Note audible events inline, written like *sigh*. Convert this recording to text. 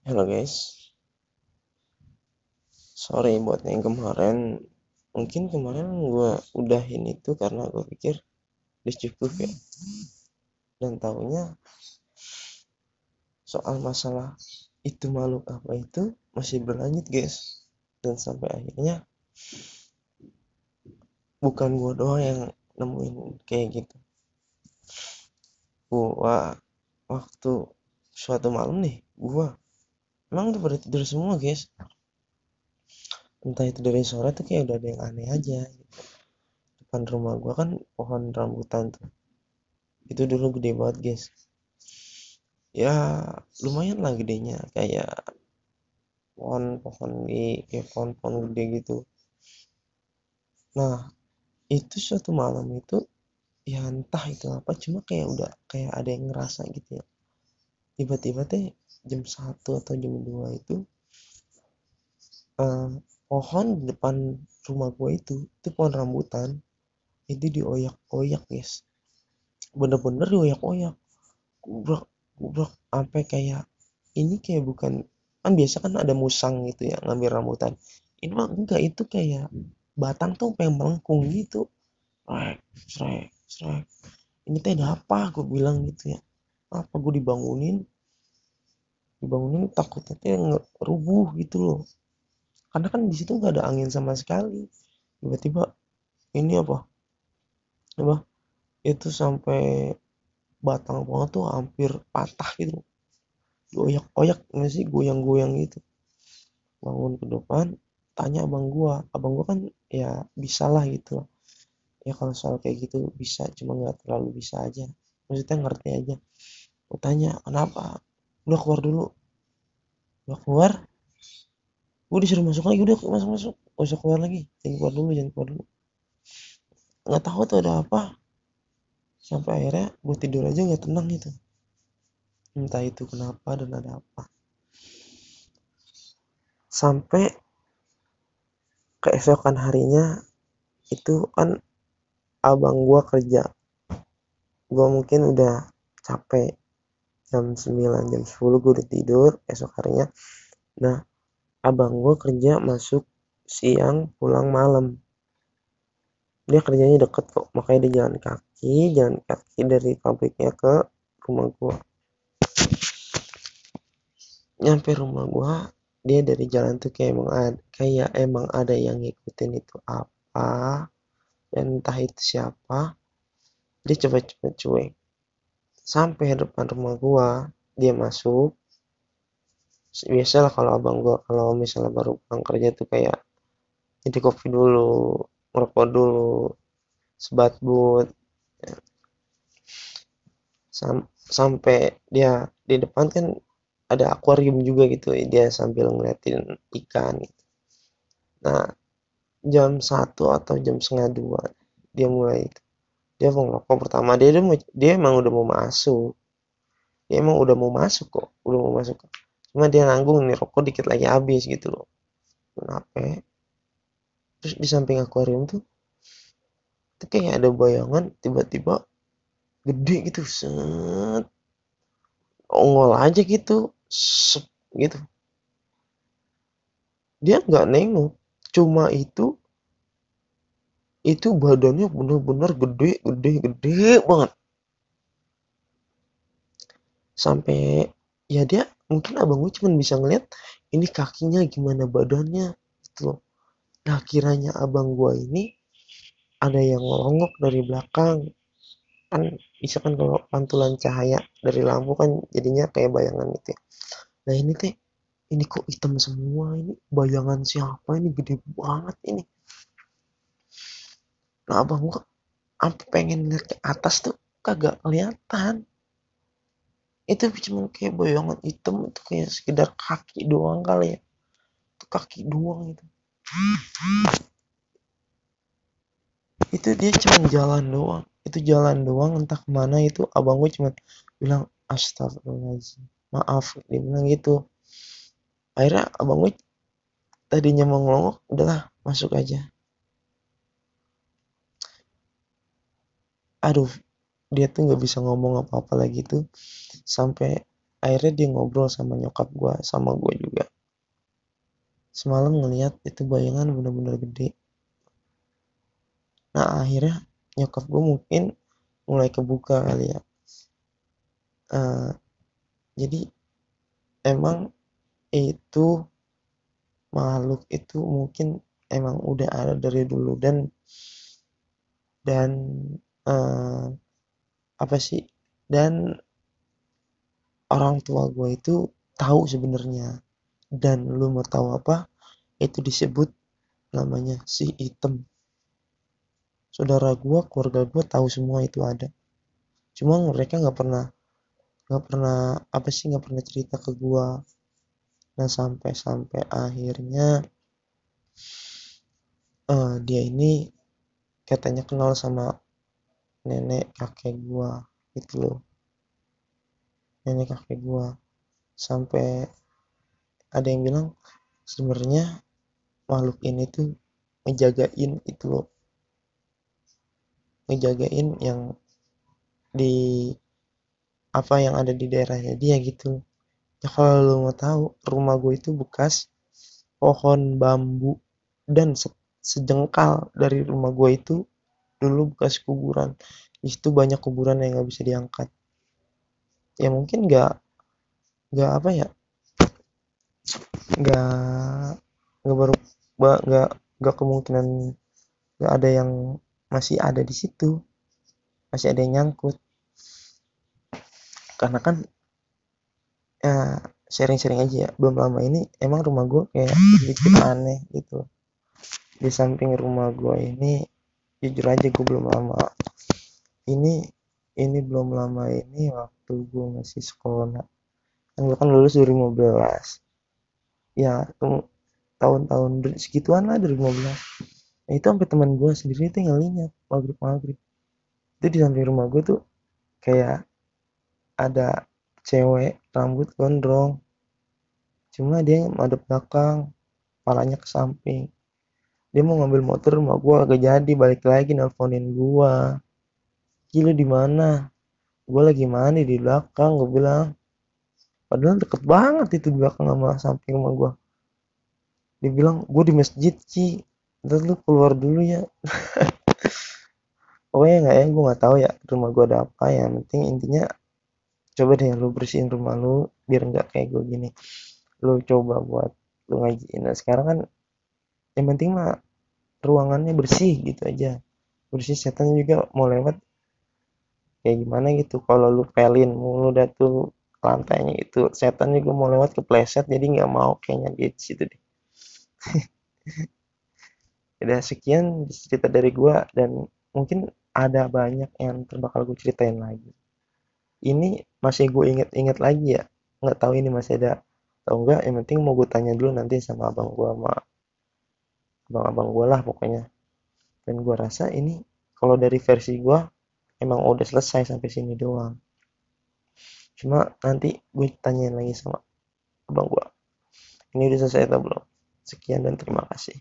Halo guys, sorry buat yang kemarin. Mungkin kemarin gue udahin itu karena gue pikir udah cukup ya. Dan taunya soal masalah itu makhluk apa itu masih berlanjut guys. Dan sampai akhirnya bukan gue doang yang nemuin kayak gitu. Gua waktu suatu malam nih, gua emang udah pada tidur semua guys? Entah itu dari sore tuh kayak udah ada yang aneh aja. Depan rumah gua kan pohon rambutan tuh. Itu dulu gede banget guys. Ya lumayan lah gedenya. Kayak pohon-pohon di kayak pohon-pohon gede gitu. Nah itu suatu malam itu ya entah itu apa cuma kayak udah kayak ada yang ngerasa gitu ya tiba-tiba teh jam 1 atau jam 2 itu uh, pohon di depan rumah gue itu itu pohon rambutan itu dioyak-oyak guys. Bener-bener dioyak-oyak. Gubrak gubrak sampai kayak ini kayak bukan kan biasa kan ada musang gitu ya ngambil rambutan. Ini mah enggak itu kayak batang tuh pengen melengkung gitu. Srek srek srek. Ini teh ada apa? Gue bilang gitu ya. Apa gue dibangunin dibangunin takutnya tuh rubuh gitu loh. Karena kan di situ nggak ada angin sama sekali. Tiba-tiba ini apa? Apa? Itu sampai batang pohon tuh hampir patah gitu goyak-goyak masih goyang-goyang gitu. Bangun ke depan tanya abang gua. Abang gua kan ya bisa lah gitu ya kalau soal kayak gitu bisa cuma nggak terlalu bisa aja. Maksudnya ngerti aja. Gua tanya kenapa udah keluar dulu. Udah keluar. Gue disuruh masuk lagi udah masuk masuk. Gak usah keluar lagi. Jangan keluar dulu jangan keluar dulu. Nggak tahu tuh ada apa. Sampai akhirnya gue tidur aja nggak tenang gitu. Entah itu kenapa dan ada apa. Sampai keesokan harinya itu kan abang gua kerja. Gua mungkin udah capek jam 9 jam 10 gue udah tidur esok harinya. Nah abang gue kerja masuk siang pulang malam. Dia kerjanya deket kok makanya dia jalan kaki jalan kaki dari pabriknya ke rumah gue nyampe rumah gue dia dari jalan tuh kayak emang ada, kayak emang ada yang ngikutin itu apa dan entah itu siapa. Dia coba coba cuek sampai depan rumah gua dia masuk biasalah kalau abang gua kalau misalnya baru pulang kerja tuh kayak jadi kopi dulu ngerokok dulu sebat but Sam sampai dia di depan kan ada akuarium juga gitu dia sambil ngeliatin ikan gitu. nah jam satu atau jam setengah dua dia mulai itu dia mau ngerokok pertama. Dia dia, dia emang udah mau masuk. Dia emang udah mau masuk kok. Udah mau masuk. Cuma dia nanggung nih rokok dikit lagi habis gitu loh. Kenapa terus di samping akuarium tuh itu kayak ada bayangan tiba-tiba gede gitu set. Ongol aja gitu sep gitu. Dia nggak nengok. Cuma itu itu badannya bener-bener gede gede gede banget. Sampai ya dia mungkin abang gue cuma bisa ngeliat ini kakinya gimana badannya gitu loh. Nah kiranya abang gue ini ada yang ngelongok dari belakang. Kan bisa kan kalau pantulan cahaya dari lampu kan jadinya kayak bayangan gitu ya. Nah ini teh ini kok hitam semua ini? Bayangan siapa ini? Gede banget ini nah abang gua sampai pengen ngeliat ke atas tuh kagak kelihatan. Itu cuma kayak bayangan hitam itu kayak sekedar kaki doang kali ya. Itu kaki doang itu. Itu dia cuma jalan doang. Itu jalan doang entah ke mana itu. Abang gue cuma bilang astagfirullahaladzim. Maaf dia bilang gitu. Akhirnya abang gue tadinya mau ngelongok udahlah masuk aja aduh dia tuh nggak bisa ngomong apa-apa lagi tuh. Sampai akhirnya dia ngobrol sama nyokap gue sama gue juga. Semalam ngeliat itu bayangan bener-bener gede. Nah akhirnya nyokap gue mungkin mulai kebuka kali ya. Uh, jadi emang itu makhluk itu mungkin emang udah ada dari dulu dan dan uh, apa sih dan orang tua gue itu tahu sebenarnya dan lu mau tahu apa itu disebut namanya si item. Saudara gue keluarga gue tahu semua itu ada. Cuma mereka nggak pernah nggak pernah apa sih nggak pernah cerita ke gue nah sampai sampai akhirnya uh, dia ini katanya kenal sama nenek kakek gua gitu loh. Nenek kakek gua. Sampai ada yang bilang sebenarnya makhluk ini tuh ngejagain itu loh. Ngejagain yang di apa yang ada di daerahnya dia gitu. Ya kalau lo mau tahu rumah gue itu bekas pohon bambu dan sejengkal dari rumah gue itu dulu bekas kuburan. Di situ banyak kuburan yang nggak bisa diangkat. Ya mungkin nggak nggak apa ya nggak nggak baru nggak nggak kemungkinan nggak ada yang masih ada di situ. Masih ada yang nyangkut. Karena kan ya sharing-sharing aja ya. Belum lama ini emang rumah gue kayak sedikit aneh gitu. Di samping rumah gue ini jujur aja gue belum lama. Ini ini belum lama ini waktu gue masih sekolah kan gue kan lulus 2015 ya tahun-tahun segituan lah 2015 nah itu sampai teman gue sendiri tuh ngeliat maghrib maghrib itu di samping rumah gue tuh kayak ada cewek rambut gondrong. Cuma dia madep belakang palanya ke samping dia mau ngambil motor rumah gua agak jadi balik lagi nelponin gua. Gila di mana? Gua lagi mandi di belakang gua bilang. Padahal deket banget itu di belakang sama samping rumah gua. Dia bilang gua di masjid Ci. Ntar lu keluar dulu ya. *laughs* Pokoknya nggak ya gue nggak tahu ya rumah gua ada apa ya. Penting intinya coba deh lu bersihin rumah lu biar nggak kayak gue gini. Lu coba buat lu ngajiin. Nah sekarang kan yang penting mah ruangannya bersih gitu aja. Bersih setan juga mau lewat kayak gimana gitu. Kalau lu pelin mulu dah tuh lantainya itu setan juga mau lewat ke pleset jadi nggak mau kayaknya di situ deh. *laughs* Udah sekian cerita dari gua dan mungkin ada banyak yang terbakal gue ceritain lagi. Ini masih gue inget-inget lagi ya. Nggak tahu ini masih ada atau enggak yang penting mau gue tanya dulu nanti sama abang gue sama abang-abang gue lah pokoknya. Dan gue rasa ini kalau dari versi gue emang udah selesai sampai sini doang. Cuma nanti gue tanyain lagi sama abang gue ini udah selesai atau belum? Sekian dan terima kasih